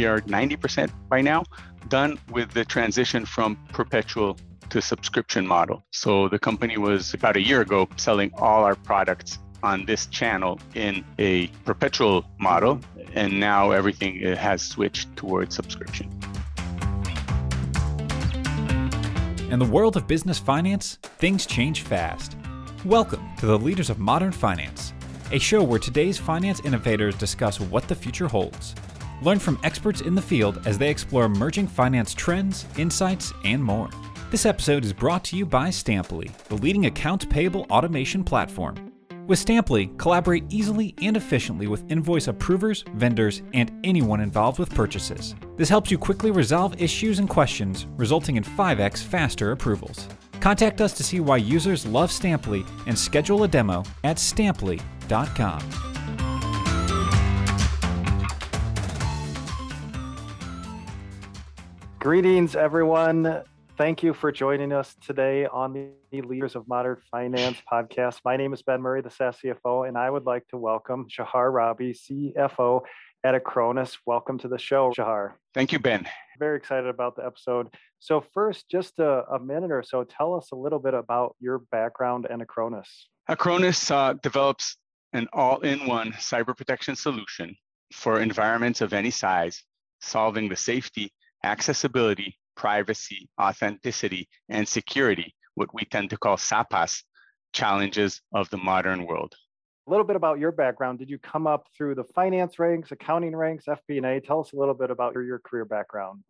we are 90% by now done with the transition from perpetual to subscription model. So the company was about a year ago selling all our products on this channel in a perpetual model, and now everything has switched towards subscription. In the world of business finance, things change fast. Welcome to the Leaders of Modern Finance, a show where today's finance innovators discuss what the future holds. Learn from experts in the field as they explore emerging finance trends, insights, and more. This episode is brought to you by Stampli, the leading accounts payable automation platform. With Stampli, collaborate easily and efficiently with invoice approvers, vendors, and anyone involved with purchases. This helps you quickly resolve issues and questions, resulting in 5x faster approvals. Contact us to see why users love Stampli and schedule a demo at stampli.com. Greetings, everyone. Thank you for joining us today on the Leaders of Modern Finance podcast. My name is Ben Murray, the SaaS CFO, and I would like to welcome Shahar Rabbi, CFO at Acronis. Welcome to the show, Shahar. Thank you, Ben. Very excited about the episode. So, first, just a, a minute or so, tell us a little bit about your background and Acronis. Acronis uh, develops an all in one cyber protection solution for environments of any size, solving the safety, accessibility, privacy, authenticity, and security, what we tend to call SAPAS challenges of the modern world. A little bit about your background. Did you come up through the finance ranks, accounting ranks, FP&A? Tell us a little bit about your, your career background.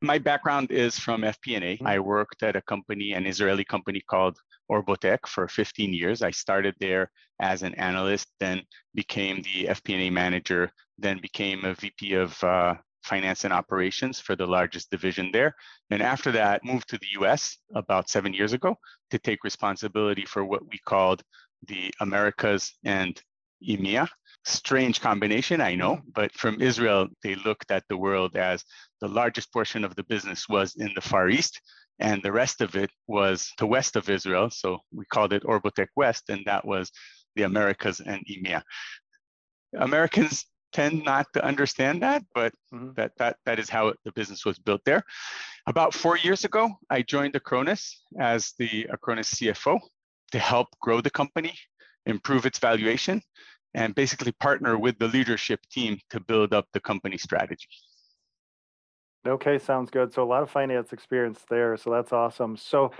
My background is from FP&A. Mm-hmm. I worked at a company, an Israeli company called Orbotech for 15 years. I started there as an analyst, then became the FP&A manager, then became a VP of uh, finance and operations for the largest division there. And after that, moved to the US about seven years ago to take responsibility for what we called the Americas and EMEA. Strange combination, I know, mm-hmm. but from Israel, they looked at the world as the largest portion of the business was in the Far East, and the rest of it was to west of Israel. So we called it Orbotech West, and that was the Americas and EMEA. Americans tend not to understand that, but mm-hmm. that, that, that is how the business was built there. About four years ago, I joined Acronis as the Acronis CFO to help grow the company, improve its valuation, and basically partner with the leadership team to build up the company strategy. Okay, sounds good. So a lot of finance experience there. So that's awesome. So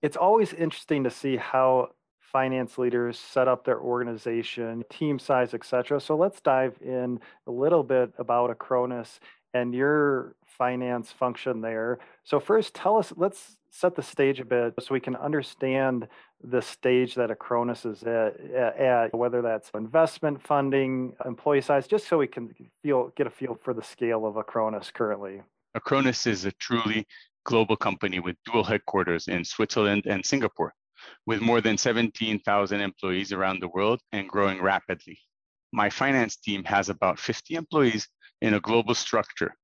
it's always interesting to see how finance leaders set up their organization, team size, etc. So let's dive in a little bit about Acronis and your finance function there. So first, tell us. Let's set the stage a bit so we can understand the stage that Acronis is at, at, whether that's investment funding, employee size, just so we can feel get a feel for the scale of Acronis currently. Acronis is a truly global company with dual headquarters in Switzerland and Singapore with more than 17,000 employees around the world and growing rapidly. My finance team has about 50 employees in a global structure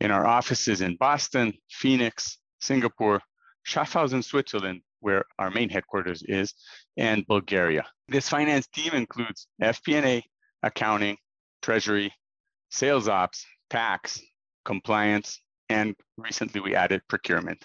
in our offices in Boston, Phoenix, Singapore, Schaffhausen, Switzerland, where our main headquarters is, and Bulgaria. This finance team includes FP&A, accounting, treasury, sales ops, tax, compliance, and recently we added procurement.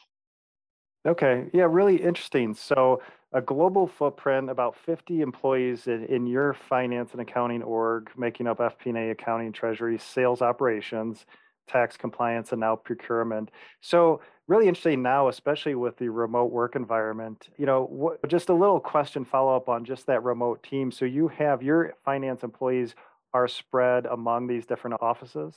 Okay, yeah, really interesting. So a global footprint, about 50 employees in, in your finance and accounting org, making up FP&A, accounting, treasury, sales operations, tax compliance, and now procurement. So really interesting now, especially with the remote work environment. You know, what, just a little question follow up on just that remote team. So you have your finance employees are spread among these different offices?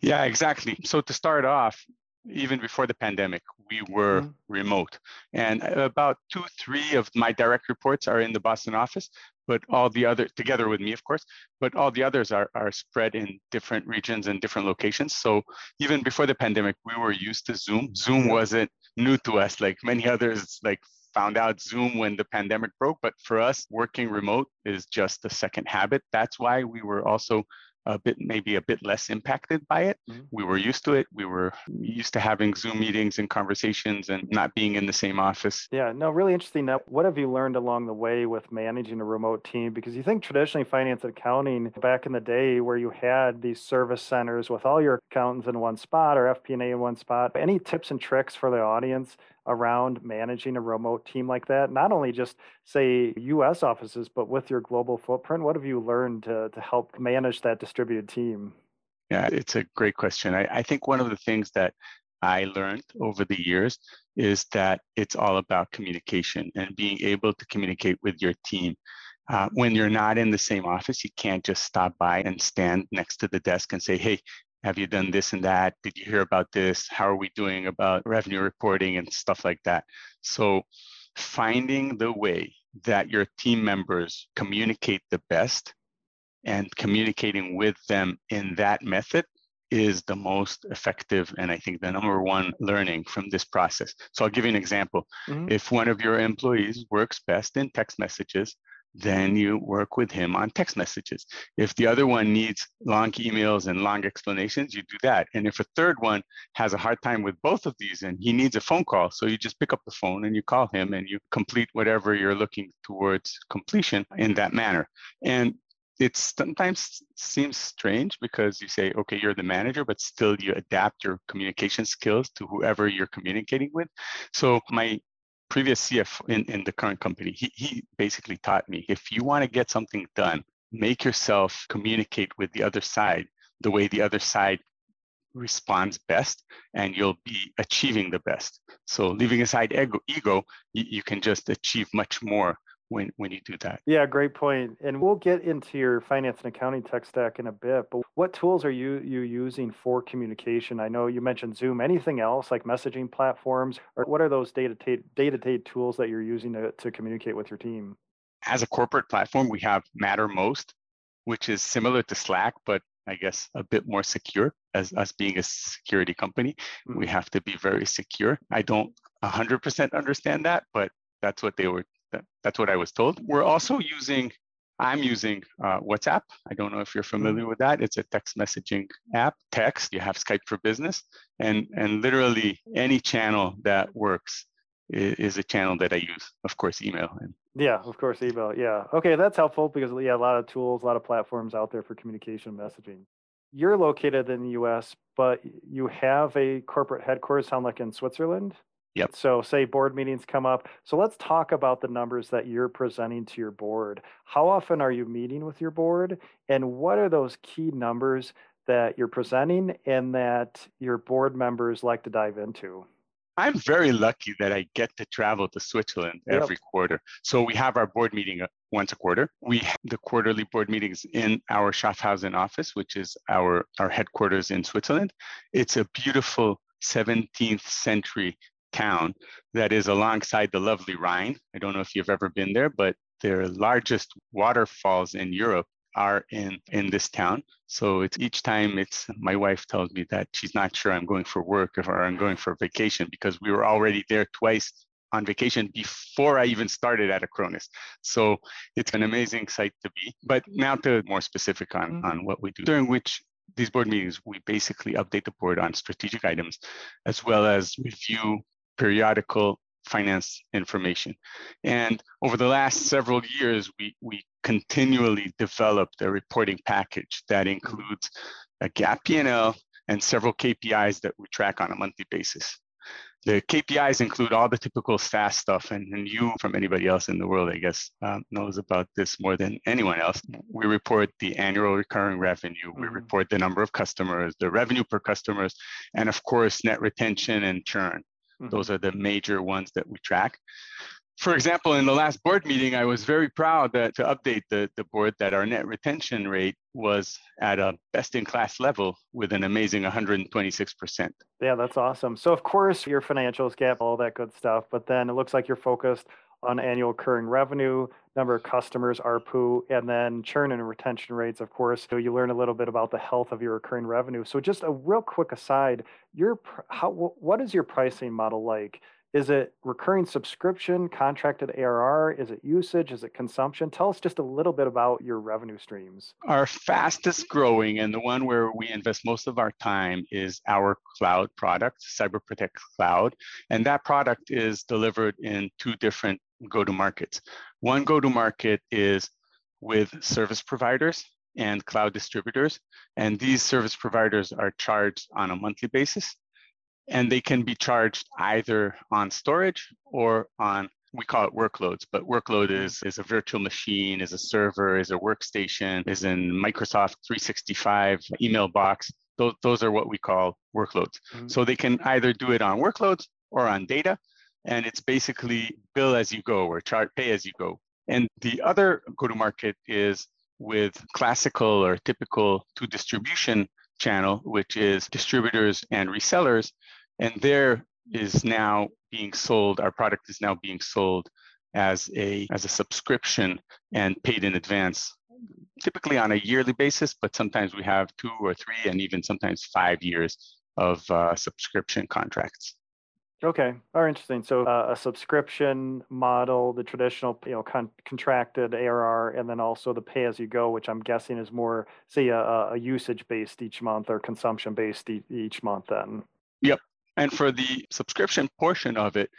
Yeah, exactly. So to start off, even before the pandemic, we were mm-hmm. remote. And about two, three of my direct reports are in the Boston office, but all the other, together with me, of course, but all the others are, are spread in different regions and different locations. So even before the pandemic, we were used to Zoom. Zoom wasn't new to us, like many others, like found out Zoom when the pandemic broke. But for us, working remote is just a second habit. That's why we were also a bit maybe a bit less impacted by it. Mm-hmm. We were used to it. We were used to having Zoom meetings and conversations and not being in the same office. Yeah, no, really interesting. Now, what have you learned along the way with managing a remote team? Because you think traditionally finance and accounting back in the day where you had these service centers with all your accountants in one spot or FP&A in one spot. Any tips and tricks for the audience around managing a remote team like that? Not only just say US offices, but with your global footprint, what have you learned to, to help manage that distributed team? Yeah, it's a great question. I, I think one of the things that I learned over the years is that it's all about communication and being able to communicate with your team. Uh, when you're not in the same office, you can't just stop by and stand next to the desk and say, hey, have you done this and that? Did you hear about this? How are we doing about revenue reporting and stuff like that? So, finding the way that your team members communicate the best and communicating with them in that method is the most effective and I think the number one learning from this process. So I'll give you an example. Mm-hmm. If one of your employees works best in text messages, then you work with him on text messages. If the other one needs long emails and long explanations, you do that. And if a third one has a hard time with both of these and he needs a phone call, so you just pick up the phone and you call him and you complete whatever you're looking towards completion in that manner. And it sometimes seems strange because you say, okay, you're the manager, but still you adapt your communication skills to whoever you're communicating with. So my previous CFO in, in the current company, he, he basically taught me if you want to get something done, make yourself communicate with the other side the way the other side responds best and you'll be achieving the best. So leaving aside ego, ego you, you can just achieve much more when when you do that. Yeah, great point. And we'll get into your finance and accounting tech stack in a bit, but what tools are you you using for communication? I know you mentioned Zoom. Anything else like messaging platforms or what are those day-to-day day-to-day tools that you're using to, to communicate with your team? As a corporate platform, we have Mattermost, which is similar to Slack, but I guess a bit more secure as us being a security company. Mm-hmm. We have to be very secure. I don't 100% understand that, but that's what they were that, that's what I was told. We're also using, I'm using uh, WhatsApp. I don't know if you're familiar mm-hmm. with that. It's a text messaging app. Text, you have Skype for Business, and, and literally any channel that works is, is a channel that I use. Of course, email. And, yeah, of course, email. Yeah. Okay, that's helpful because, yeah, a lot of tools, a lot of platforms out there for communication messaging you're located in the US, but you have a corporate headquarters, sound like in Switzerland? Yep. So, say board meetings come up. So, let's talk about the numbers that you're presenting to your board. How often are you meeting with your board? And what are those key numbers that you're presenting and that your board members like to dive into? I'm very lucky that I get to travel to Switzerland every quarter. So, we have our board meeting uh, once a quarter. We have the quarterly board meetings in our Schaffhausen office, which is our, our headquarters in Switzerland. It's a beautiful 17th century town that is alongside the lovely Rhine. I don't know if you've ever been there, but their largest waterfalls in Europe are in in this town. So it's each time it's my wife tells me that she's not sure I'm going for work or I'm going for vacation because we were already there twice on vacation before I even started at Acronis. So it's an amazing site to be. But now to more specific on, mm-hmm. on what we do, during which these board meetings, we basically update the board on strategic items as well as review periodical finance information. And over the last several years, we, we continually developed a reporting package that includes a GAAP P&L and several KPIs that we track on a monthly basis. The KPIs include all the typical SaaS stuff, and, and you, from anybody else in the world, I guess, um, knows about this more than anyone else. We report the annual recurring revenue, we mm-hmm. report the number of customers, the revenue per customers, and of course, net retention and churn. Mm-hmm. Those are the major ones that we track. For example, in the last board meeting, I was very proud that, to update the, the board that our net retention rate was at a best in class level with an amazing 126%. Yeah, that's awesome. So, of course, your financials, GAAP, all that good stuff, but then it looks like you're focused on annual recurring revenue, number of customers, ARPU, and then churn and retention rates, of course. So you learn a little bit about the health of your recurring revenue. So just a real quick aside, your how what is your pricing model like? Is it recurring subscription, contracted ARR? Is it usage? Is it consumption? Tell us just a little bit about your revenue streams. Our fastest growing and the one where we invest most of our time is our cloud product, CyberProtect Cloud. And that product is delivered in two different go to markets. One go to market is with service providers and cloud distributors. And these service providers are charged on a monthly basis and they can be charged either on storage or on we call it workloads, but workload is, is a virtual machine, is a server, is a workstation, is in Microsoft 365 email box. Those, those are what we call workloads. Mm-hmm. So they can either do it on workloads or on data. And it's basically bill as you go or chart pay as you go. And the other go to market is with classical or typical to distribution channel, which is distributors and resellers. And there is now being sold, our product is now being sold as a as a subscription and paid in advance typically on a yearly basis but sometimes we have two or three and even sometimes five years of uh, subscription contracts Okay, are interesting. So uh, a subscription model, the traditional, you know, con- contracted ARR, and then also the pay as you go, which I'm guessing is more, say, a, a usage based each month or consumption based e- each month. Then. Yep. And for the subscription portion of it,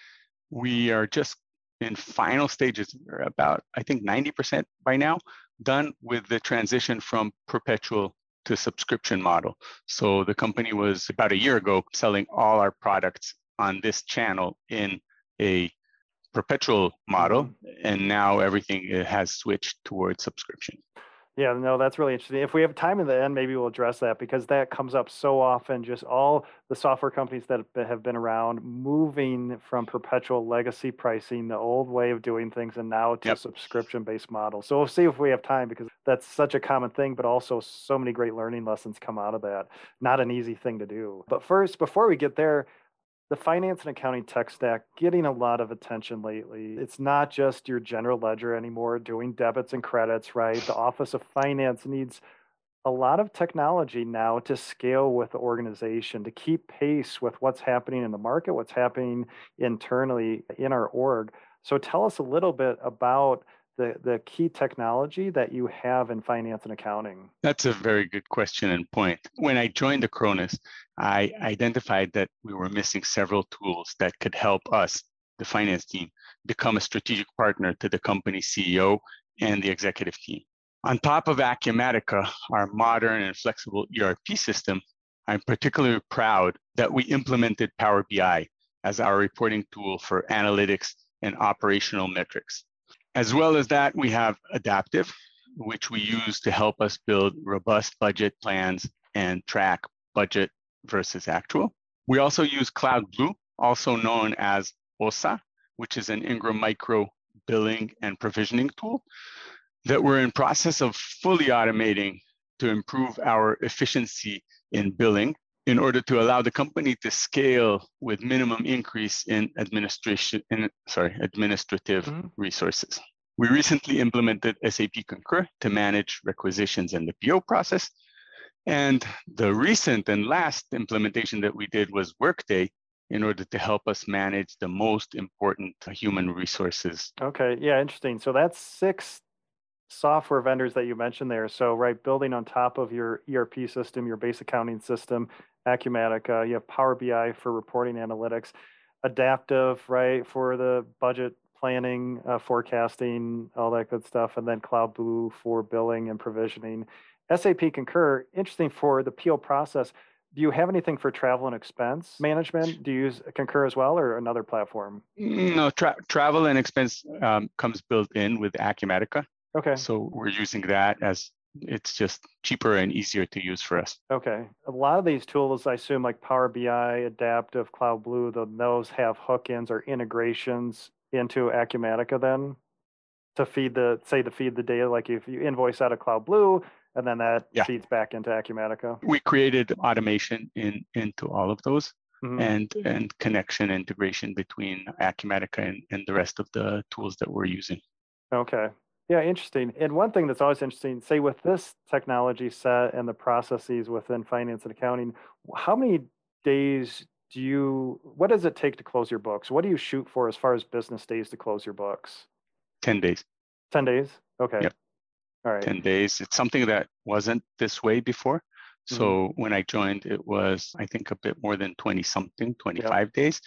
we are just in final stages. We're about, I think, 90% by now done with the transition from perpetual to subscription model. So the company was about a year ago selling all our products on this channel in a perpetual model, and now everything uh, has switched towards subscription. Yeah, no, that's really interesting. If we have time in the end, maybe we'll address that because that comes up so often. Just all the software companies that have been around moving from perpetual legacy pricing, the old way of doing things, and now to yep. subscription based model. So we'll see if we have time because that's such a common thing, but also so many great learning lessons come out of that. Not an easy thing to do. But first, before we get there, the finance and accounting tech stack getting a lot of attention lately. It's not just your general ledger anymore doing debits and credits, right? The Office of Finance needs a lot of technology now to scale with the organization to keep pace with what's happening in the market, what's happening internally in our org. So tell us a little bit about the, the key technology that you have in finance and accounting? That's a very good question and point. When I joined the Acronis, I identified that we were missing several tools that could help us, the finance team, become a strategic partner to the company CEO and the executive team. On top of Acumatica, our modern and flexible ERP system, I'm particularly proud that we implemented Power BI as our reporting tool for analytics and operational metrics. As well as that, we have Adaptive, which we use to help us build robust budget plans and track budget versus actual. We also use Cloud Blue, also known as OSA, which is an Ingram Micro billing and provisioning tool that we're in process of fully automating to improve our efficiency in billing in order to allow the company to scale with minimum increase in administration in sorry administrative mm-hmm. resources. We recently implemented SAP Concur to manage requisitions and the PO process. And the recent and last implementation that we did was Workday in order to help us manage the most important human resources. Okay, yeah, interesting. So that's six software vendors that you mentioned there. So, right, building on top of your ERP system, your base accounting system, Acumatica, you have Power BI for reporting analytics, Adaptive, right, for the budget planning, uh, forecasting, all that good stuff, and then Cloud Blue for billing and provisioning. SAP Concur, interesting for the PO process. Do you have anything for travel and expense management? Do you use Concur as well or another platform? No, tra- travel and expense um, comes built in with Acumatica. Okay. So we're using that as it's just cheaper and easier to use for us. Okay. A lot of these tools, I assume, like Power BI, Adaptive, Cloud Blue, the, those have hook-ins or integrations into Acumatica then to feed the say to feed the data. Like if you invoice out of Cloud Blue, and then that yeah. feeds back into Acumatica. We created automation in into all of those. Mm-hmm. and and connection integration between Acumatica and, and the rest of the tools that we're using. Okay. Yeah, interesting. And one thing that's always interesting, say with this technology set and the processes within finance and accounting, how many days do you what does it take to close your books? What do you shoot for as far as business days to close your books? 10 days. 10 days? Okay. Yep. All right. 10 days. It's something that wasn't this way before. Mm-hmm. So when I joined, it was, I think, a bit more than 20 something, 25 days.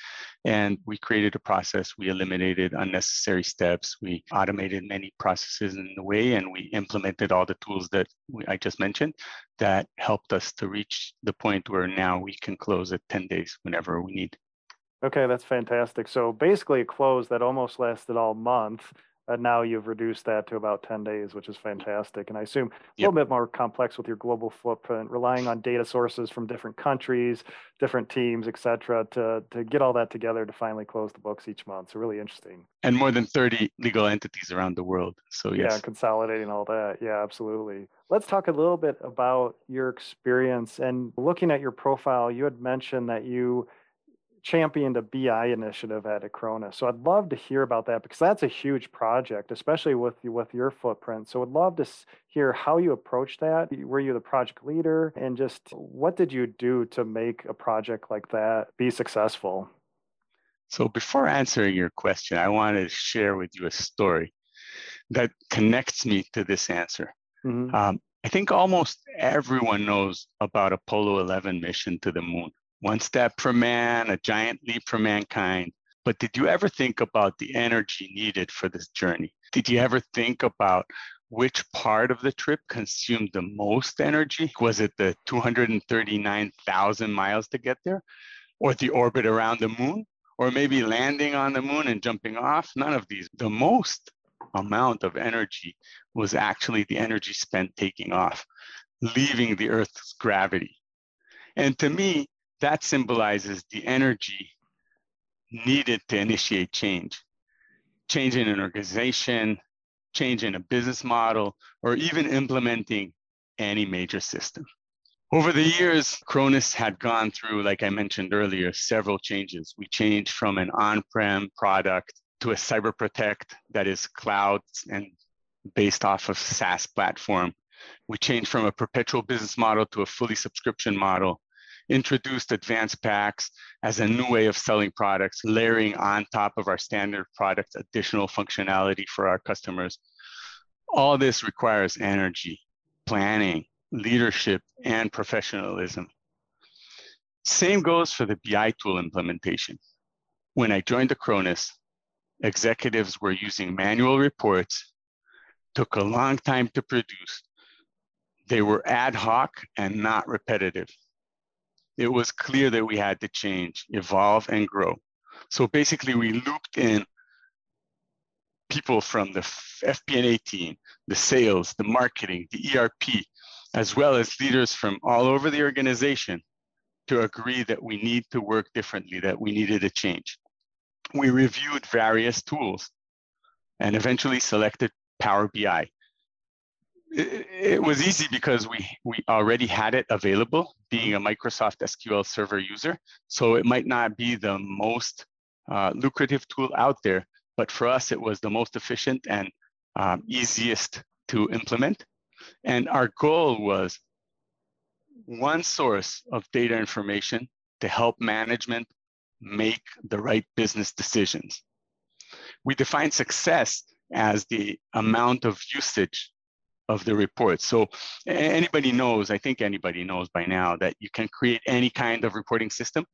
And we created a process. We eliminated unnecessary steps. We automated many processes in the way, and we implemented all the tools that we, I just mentioned that helped us to reach the point where now we can close at 10 days whenever we need. Okay, that's fantastic. So basically a close that almost lasted all month and now you've reduced that to about 10 days, which is fantastic. And I assume a Yep. little bit more complex with your global footprint, relying on data sources from different countries, different teams, et cetera, to, to get all that together to finally close the books each month. So really interesting. And more than 30 legal entities around the world. So Yeah, consolidating all that. Yeah, absolutely. Let's talk a little bit about your experience and looking at your profile. You had mentioned that you championed a BI initiative at Acronis. So I'd love to hear about that because that's a huge project, especially with with your footprint. So I'd love to hear how you approached that. Were you the project leader and just what did you do to make a project like that be successful? So before answering your question, I wanted to share with you a story that connects me to this answer. Mhm. Um, I think almost everyone knows about Apollo 11 mission to the moon. One step for man, a giant leap for mankind. But did you ever think about the energy needed for this journey? Did you ever think about which part of the trip consumed the most energy? Was it the 239,000 miles to get there? Or the orbit around the moon? Or maybe landing on the moon and jumping off? None of these. The most amount of energy was actually the energy spent taking off, leaving the Earth's gravity. And to me, that symbolizes the energy needed to initiate change. Change in an organization, change in a business model, or even implementing any major system. Over the years, Acronis had gone through, like I mentioned earlier, several changes. We changed from an on prem product to a cyber protect that is cloud and based off of SaaS platform. We changed from a perpetual business model to a fully subscription model, introduced advanced packs as a new way of selling products, layering on top of our standard products additional functionality for our customers. All this requires energy, planning, leadership, and professionalism. Same goes for the BI tool implementation. When I joined Acronis, executives were using manual reports, took a long time to produce. They were ad hoc and not repetitive. It was clear that we had to change, evolve, and grow. So basically, we looped in people from the FP&A team, the sales, the marketing, the ERP, as well as leaders from all over the organization to agree that we need to work differently, that we needed a change. We reviewed various tools and eventually selected Power BI. It, was easy because we, we already had it available, being a Microsoft SQL Server user. So it might not be the most uh, lucrative tool out there, but for us, it was the most efficient and um, easiest to implement. And our goal was one source of data information to help management make the right business decisions. We define success as the amount of usage of the report. So anybody knows, I think anybody knows by now that you can create any kind of reporting system,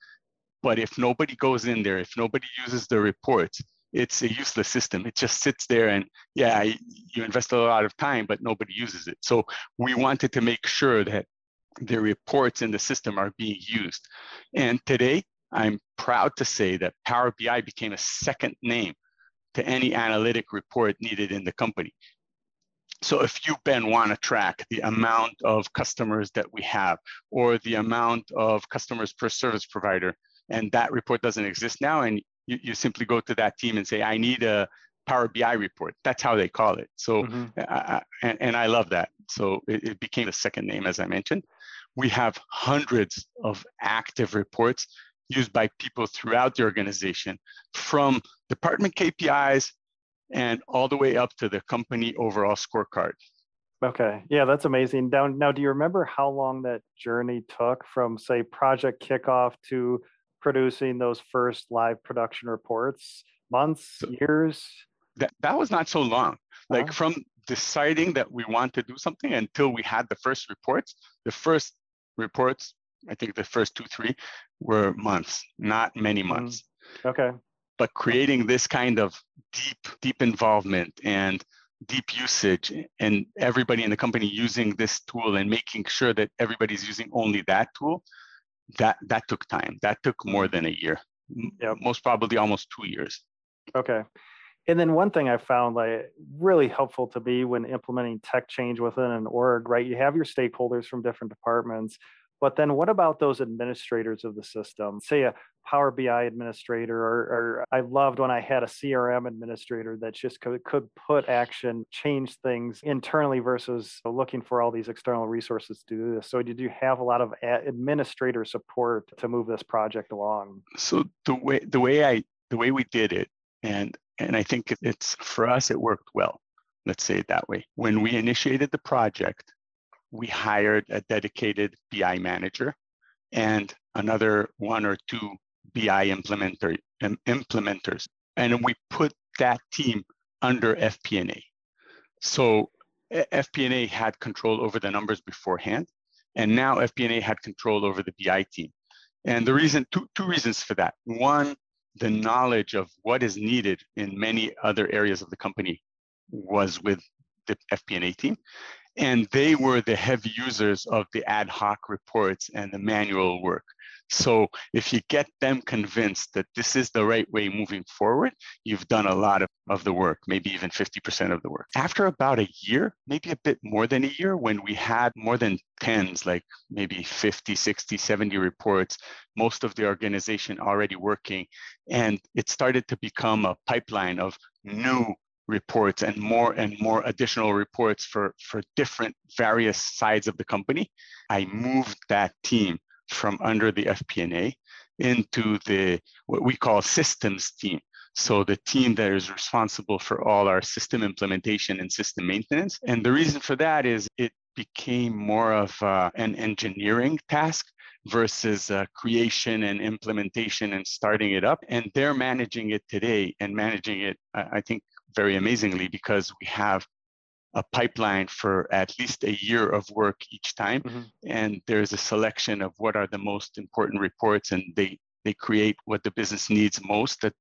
but if nobody goes in there, if nobody uses the reports, it's a useless system. It just sits there and yeah, you invest a lot of time, but nobody uses it. So we wanted to make sure that the reports in the system are being used. And today, I'm proud to say that Power BI became a second name to any analytic report needed in the company. So if you, Ben, want to track the amount of customers that we have or the amount of customers per service provider, and that report doesn't exist now, and you, you simply go to that team and say, I need a Power BI report. That's how they call it. So, Mhm. uh, and, and I love that. So it, it became a second name, as I mentioned. We have hundreds of active reports used by people throughout the organization from department KPIs and all the way up to the company overall scorecard. Okay. Yeah, that's amazing. Now, now, do you remember how long that journey took from, say, project kickoff to producing those first live production reports? Months, years? That, that was not so long. Like uh-huh. from deciding that we want to do something until we had the first reports, the first reports, I think the first two, three were months, not many mm-hmm. months. Mm. Okay. But creating this kind of deep, deep involvement and deep usage and everybody in the company using this tool and making sure that everybody's using only that tool that that took time. That took more than a year yep. most probably almost two years. Okay. And then one thing i found like really helpful to me when implementing tech change within an org right? You have your stakeholders from different departments but then what about those administrators of the system? Say a Power BI administrator, or, or I loved when I had a CRM administrator that just could, could put action, change things internally versus looking for all these external resources to do this. So did you have a lot of administrator support to move this project along? So the way the way I the way we did it, and and I think it's for us it worked well. Let's say it that way. When we initiated the project, we hired a dedicated BI manager and another one or two BI implementer, implementers. And we put that team under FP&A. So FP&A had control over the numbers beforehand, and now FP&A had control over the BI team. And the reason, two, two reasons for that. One, the knowledge of what is needed in many other areas of the company was with the FP&A team and they were the heavy users of the ad hoc reports and the manual work. So if you get them convinced that this is the right way moving forward, you've done a lot of, of the work, maybe even 50% of the work. After about a year, maybe a bit more than a year, when we had more than tens, like maybe 50, 60, 70 reports, most of the organization already working, and it started to become a pipeline of new reports and more and more additional reports for, for different various sides of the company, I moved that team from under the FP&A into the what we call systems team. So the team that is responsible for all our system implementation and system maintenance. And the reason for that is it became more of uh, an engineering task versus uh, creation and implementation and starting it up. And they're managing it today and managing it, I think, very amazingly because we have a pipeline for at least a year of work each time mm-hmm. and there's a selection of what are the most important reports and they they create what the business needs most at,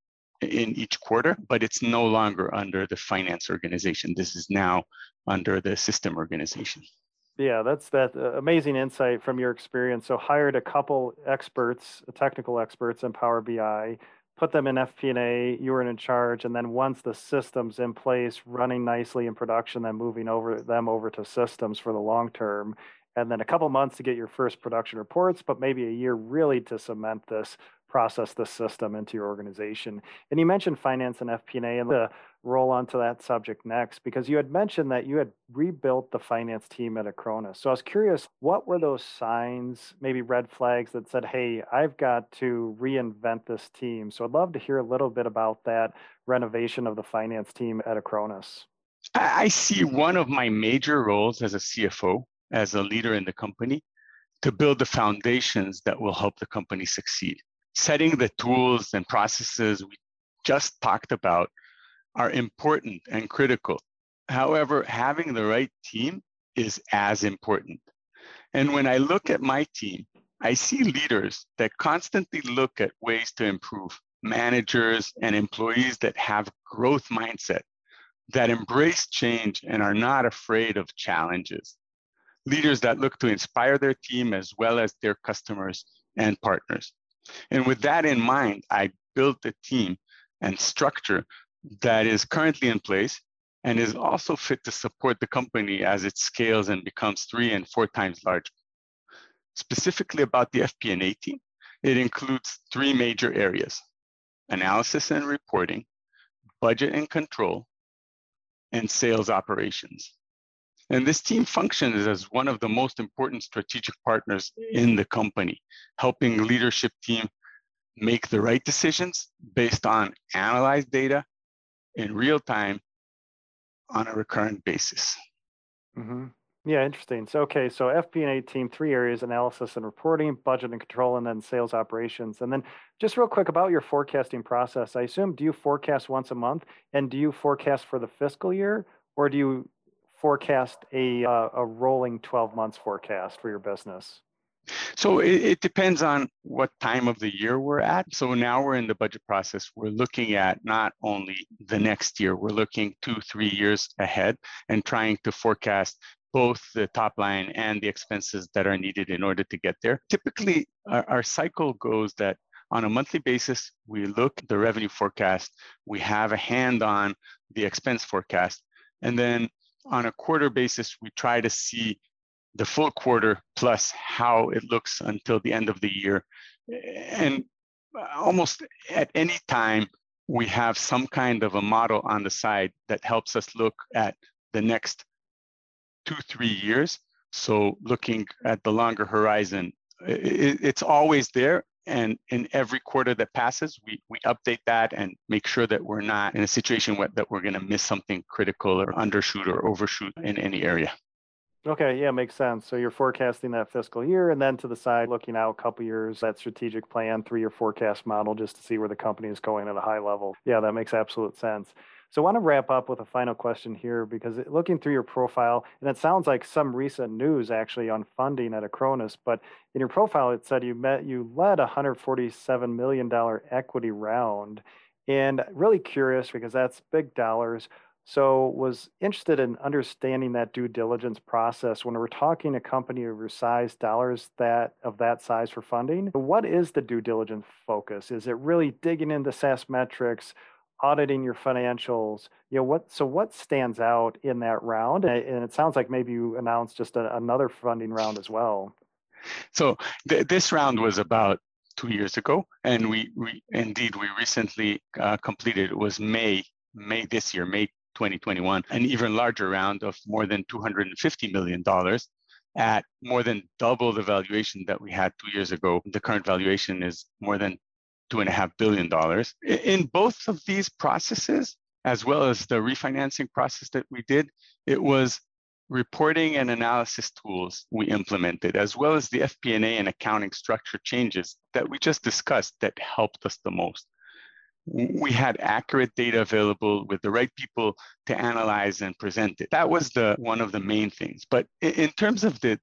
in each quarter but it's no longer under the finance organization. This is now under the system organization. Yeah that's that uh, amazing insight from your experience. So hired a couple experts technical experts in power bi put them in FP&A, you were in charge, and then once the system's in place, running nicely in production, then moving over them over to systems for the long term, and then a couple months to get your first production reports, but maybe a year really to cement this process this system into your organization. And you mentioned finance and FP&A, and the roll onto that subject next because you had mentioned that you had rebuilt the finance team at Acronis. So I was curious, what were those signs, maybe red flags that said, hey, I've got to reinvent this team? So I'd love to hear a little bit about that renovation of the finance team at Acronis. I see one of my major roles as a CFO, as a leader in the company, to build the foundations that will help the company succeed. Setting the tools and processes we just talked about are important and critical. However, having the right team is as important. And when I look at my team, I see leaders that constantly look at ways to improve, managers and employees that have growth mindset, that embrace change and are not afraid of challenges. Leaders that look to inspire their team as well as their customers and partners. And with that in mind, I built a team and structure that is currently in place and is also fit to support the company as it scales and becomes three and four times larger. Specifically about the FP&A team, it includes three major areas, analysis and reporting, budget and control, and sales operations. And this team functions as one of the most important strategic partners in the company, helping leadership team make the right decisions based on analyzed data in real time on a recurrent basis. Mm-hmm. Yeah, interesting. So, okay, so FP&A team, three areas, analysis and reporting, budget and control, and then sales operations. And then just real quick about your forecasting process. I assume, do you forecast once a month? And do you forecast for the fiscal year? Or do you forecast a, uh, a rolling 12 months forecast for your business? So it, it, depends on what time of the year we're at. So now we're in the budget process. We're looking at not only the next year, we're looking two, three years ahead and trying to forecast both the top line and the expenses that are needed in order to get there. Typically, our, our cycle goes that on a monthly basis, we look the revenue forecast, we have a hand on the expense forecast, and then on a quarter basis, we try to see the full quarter plus how it looks until the end of the year. And almost at any time, we have some kind of a model on the side that helps us look at the next two, three years. So looking at the longer horizon, it's always there. And in every quarter that passes, we, we update that and make sure that we're not in a situation where, that we're going to miss something critical or undershoot or overshoot in any area. Okay, yeah, makes sense. So you're forecasting that fiscal year and then to the side, looking out a couple years, that strategic plan, three year forecast model, just to see where the company is going at a high level. Yeah, that makes absolute sense. So I want to wrap up with a final question here because looking through your profile, and it sounds like some recent news actually on funding at Acronis, but in your profile it said you met you led a $147 million equity round. And really curious because that's big dollars. So was interested in understanding that due diligence process when we're talking a company of your size, dollars that of that size for funding. What is the due diligence focus? Is it really digging into SaaS metrics? auditing your financials you know what so what stands out in that round and it sounds like maybe you announced just a, another funding round as well so th- this round was about two years ago and we, we indeed we recently uh, completed it was may may this year may 2021 an even larger round of more than 250 million dollars at more than double the valuation that we had two years ago. The current valuation is more than two and a half billion dollars. In both of these processes, as well as the refinancing process that we did, it was reporting and analysis tools we implemented, as well as the FP&A and accounting structure changes that we just discussed that helped us the most. We had accurate data available with the right people to analyze and present it. That was the one of the main things. But in terms of the,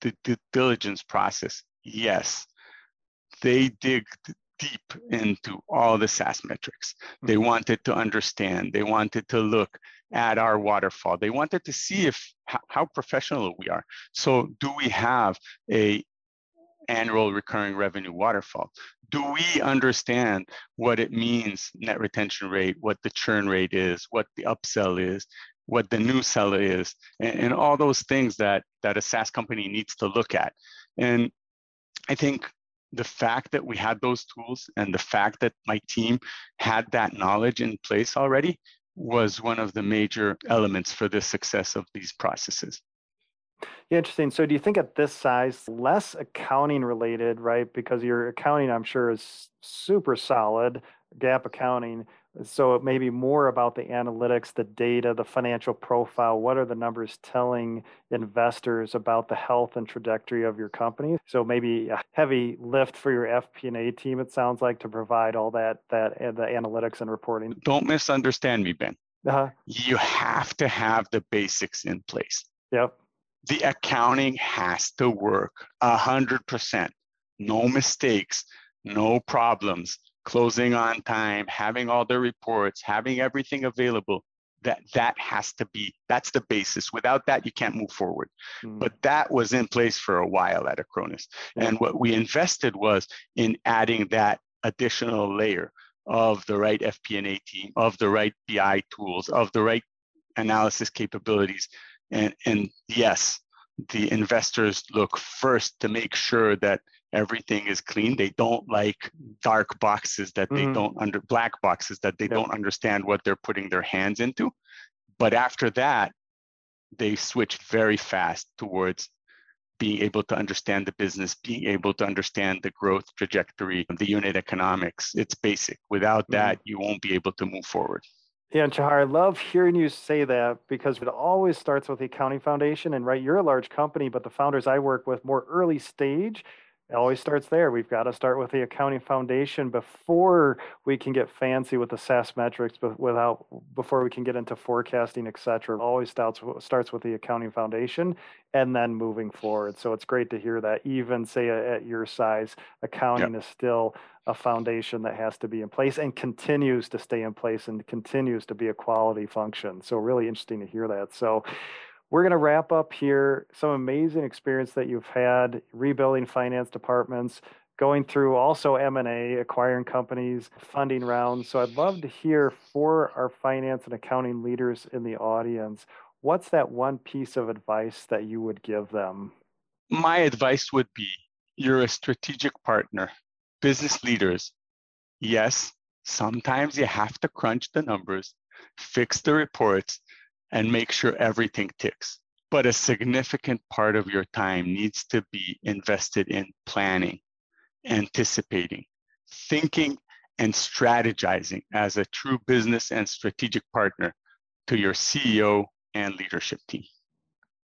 the, the diligence process, yes, they dig deep into all the SaaS metrics. They mm-hmm. wanted to understand, they wanted to look at our waterfall. They wanted to see if how, how professional we are. So do we have a annual recurring revenue waterfall? Do we understand what it means net retention rate, what the churn rate is, what the upsell is, what the new seller is, and, and all those things that that a SaaS company needs to look at. And I think the fact that we had those tools and the fact that my team had that knowledge in place already was one of the major elements for the success of these processes. Yeah, interesting. So do you think at this size, less accounting related, right? Because your accounting, I'm sure, is super solid, GAAP accounting. So it may be more about the analytics, the data, the financial profile. What are the numbers telling investors about the health and trajectory of your company? So maybe a heavy lift for your FP&A team. It sounds like to provide all that that the analytics and reporting. Don't misunderstand me, Ben. Uh-huh. You have to have the basics in place. Yep. The accounting has to work a hundred percent. No mistakes, no problems closing on time, having all the reports, having everything available, that that has to be that's the basis. Without that, you can't move forward. Mm. But that was in place for a while at Acronis. Yeah. And what we invested was in adding that additional layer of the right FP&A team, of the right BI tools, of the right analysis capabilities. And, and yes, the investors look first to make sure that everything is clean. They don't like dark boxes that they mm-hmm. don't under black boxes that they don't understand what they're putting their hands into. But after that, they switch very fast towards being able to understand the business, being able to understand the growth trajectory, the unit economics. It's basic. Without that, mm-hmm. you won't be able to move forward. Yeah, and Shahar, I love hearing you say that because it always starts with the accounting foundation. And right, you're a large company, but the founders I work with more early stage, it always starts there. We've got to start with the accounting foundation before we can get fancy with the SaaS metrics, but without before we can get into forecasting, et cetera. It always starts starts with the accounting foundation and then moving forward. So it's great to hear that even say at your size, accounting yep. is still a foundation that has to be in place and continues to stay in place and continues to be a quality function. So really interesting to hear that. So we're going to wrap up here. Some amazing experience that you've had rebuilding finance departments going through also m&a acquiring companies funding rounds. So i'd love to hear for our finance and accounting leaders in the audience what's that one piece of advice that you would give them? My advice would be you're a strategic partner business leaders. Yes sometimes you have to crunch the numbers fix the reports and make sure everything ticks. But a significant part of your time needs to be invested in planning, anticipating, thinking, and strategizing as a true business and strategic partner to your CEO and leadership team.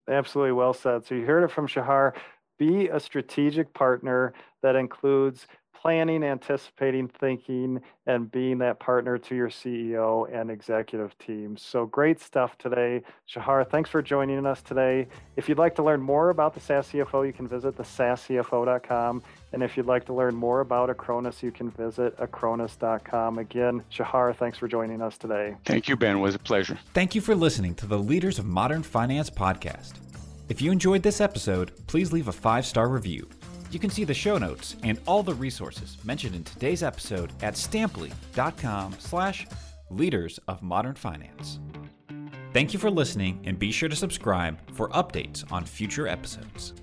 Absolutely well said. So you heard it from Shahar. Be a strategic partner that includes planning, anticipating, thinking, and being that partner to your CEO and executive team. So great stuff today. Shahar, thanks for joining us today. If you'd like to learn more about the SaaS CFO, you can visit the And if you'd like to learn more about Acronis, you can visit acronis.com. Again, Shahar, thanks for joining us today. Thank you, Ben. It was a pleasure. Thank you for listening to the Leaders of Modern Finance podcast. If you enjoyed this episode, please leave a five star review. You can see the show notes and all the resources mentioned in today's episode at stampli.com slash leaders of modern finance. Thank you for listening and be sure to subscribe for updates on future episodes.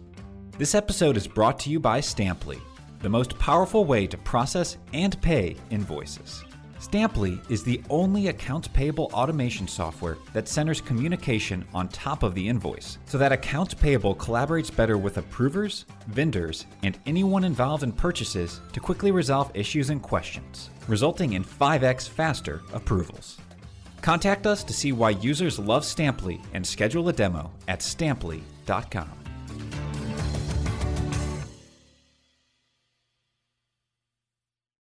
This episode is brought to you by Stampli, the most powerful way to process and pay invoices. Stampli is the only accounts payable automation software that centers communication on top of the invoice so that accounts payable collaborates better with approvers, vendors, and anyone involved in purchases to quickly resolve issues and questions, resulting in 5x faster approvals. Contact us to see why users love Stampli and schedule a demo at stampli.com.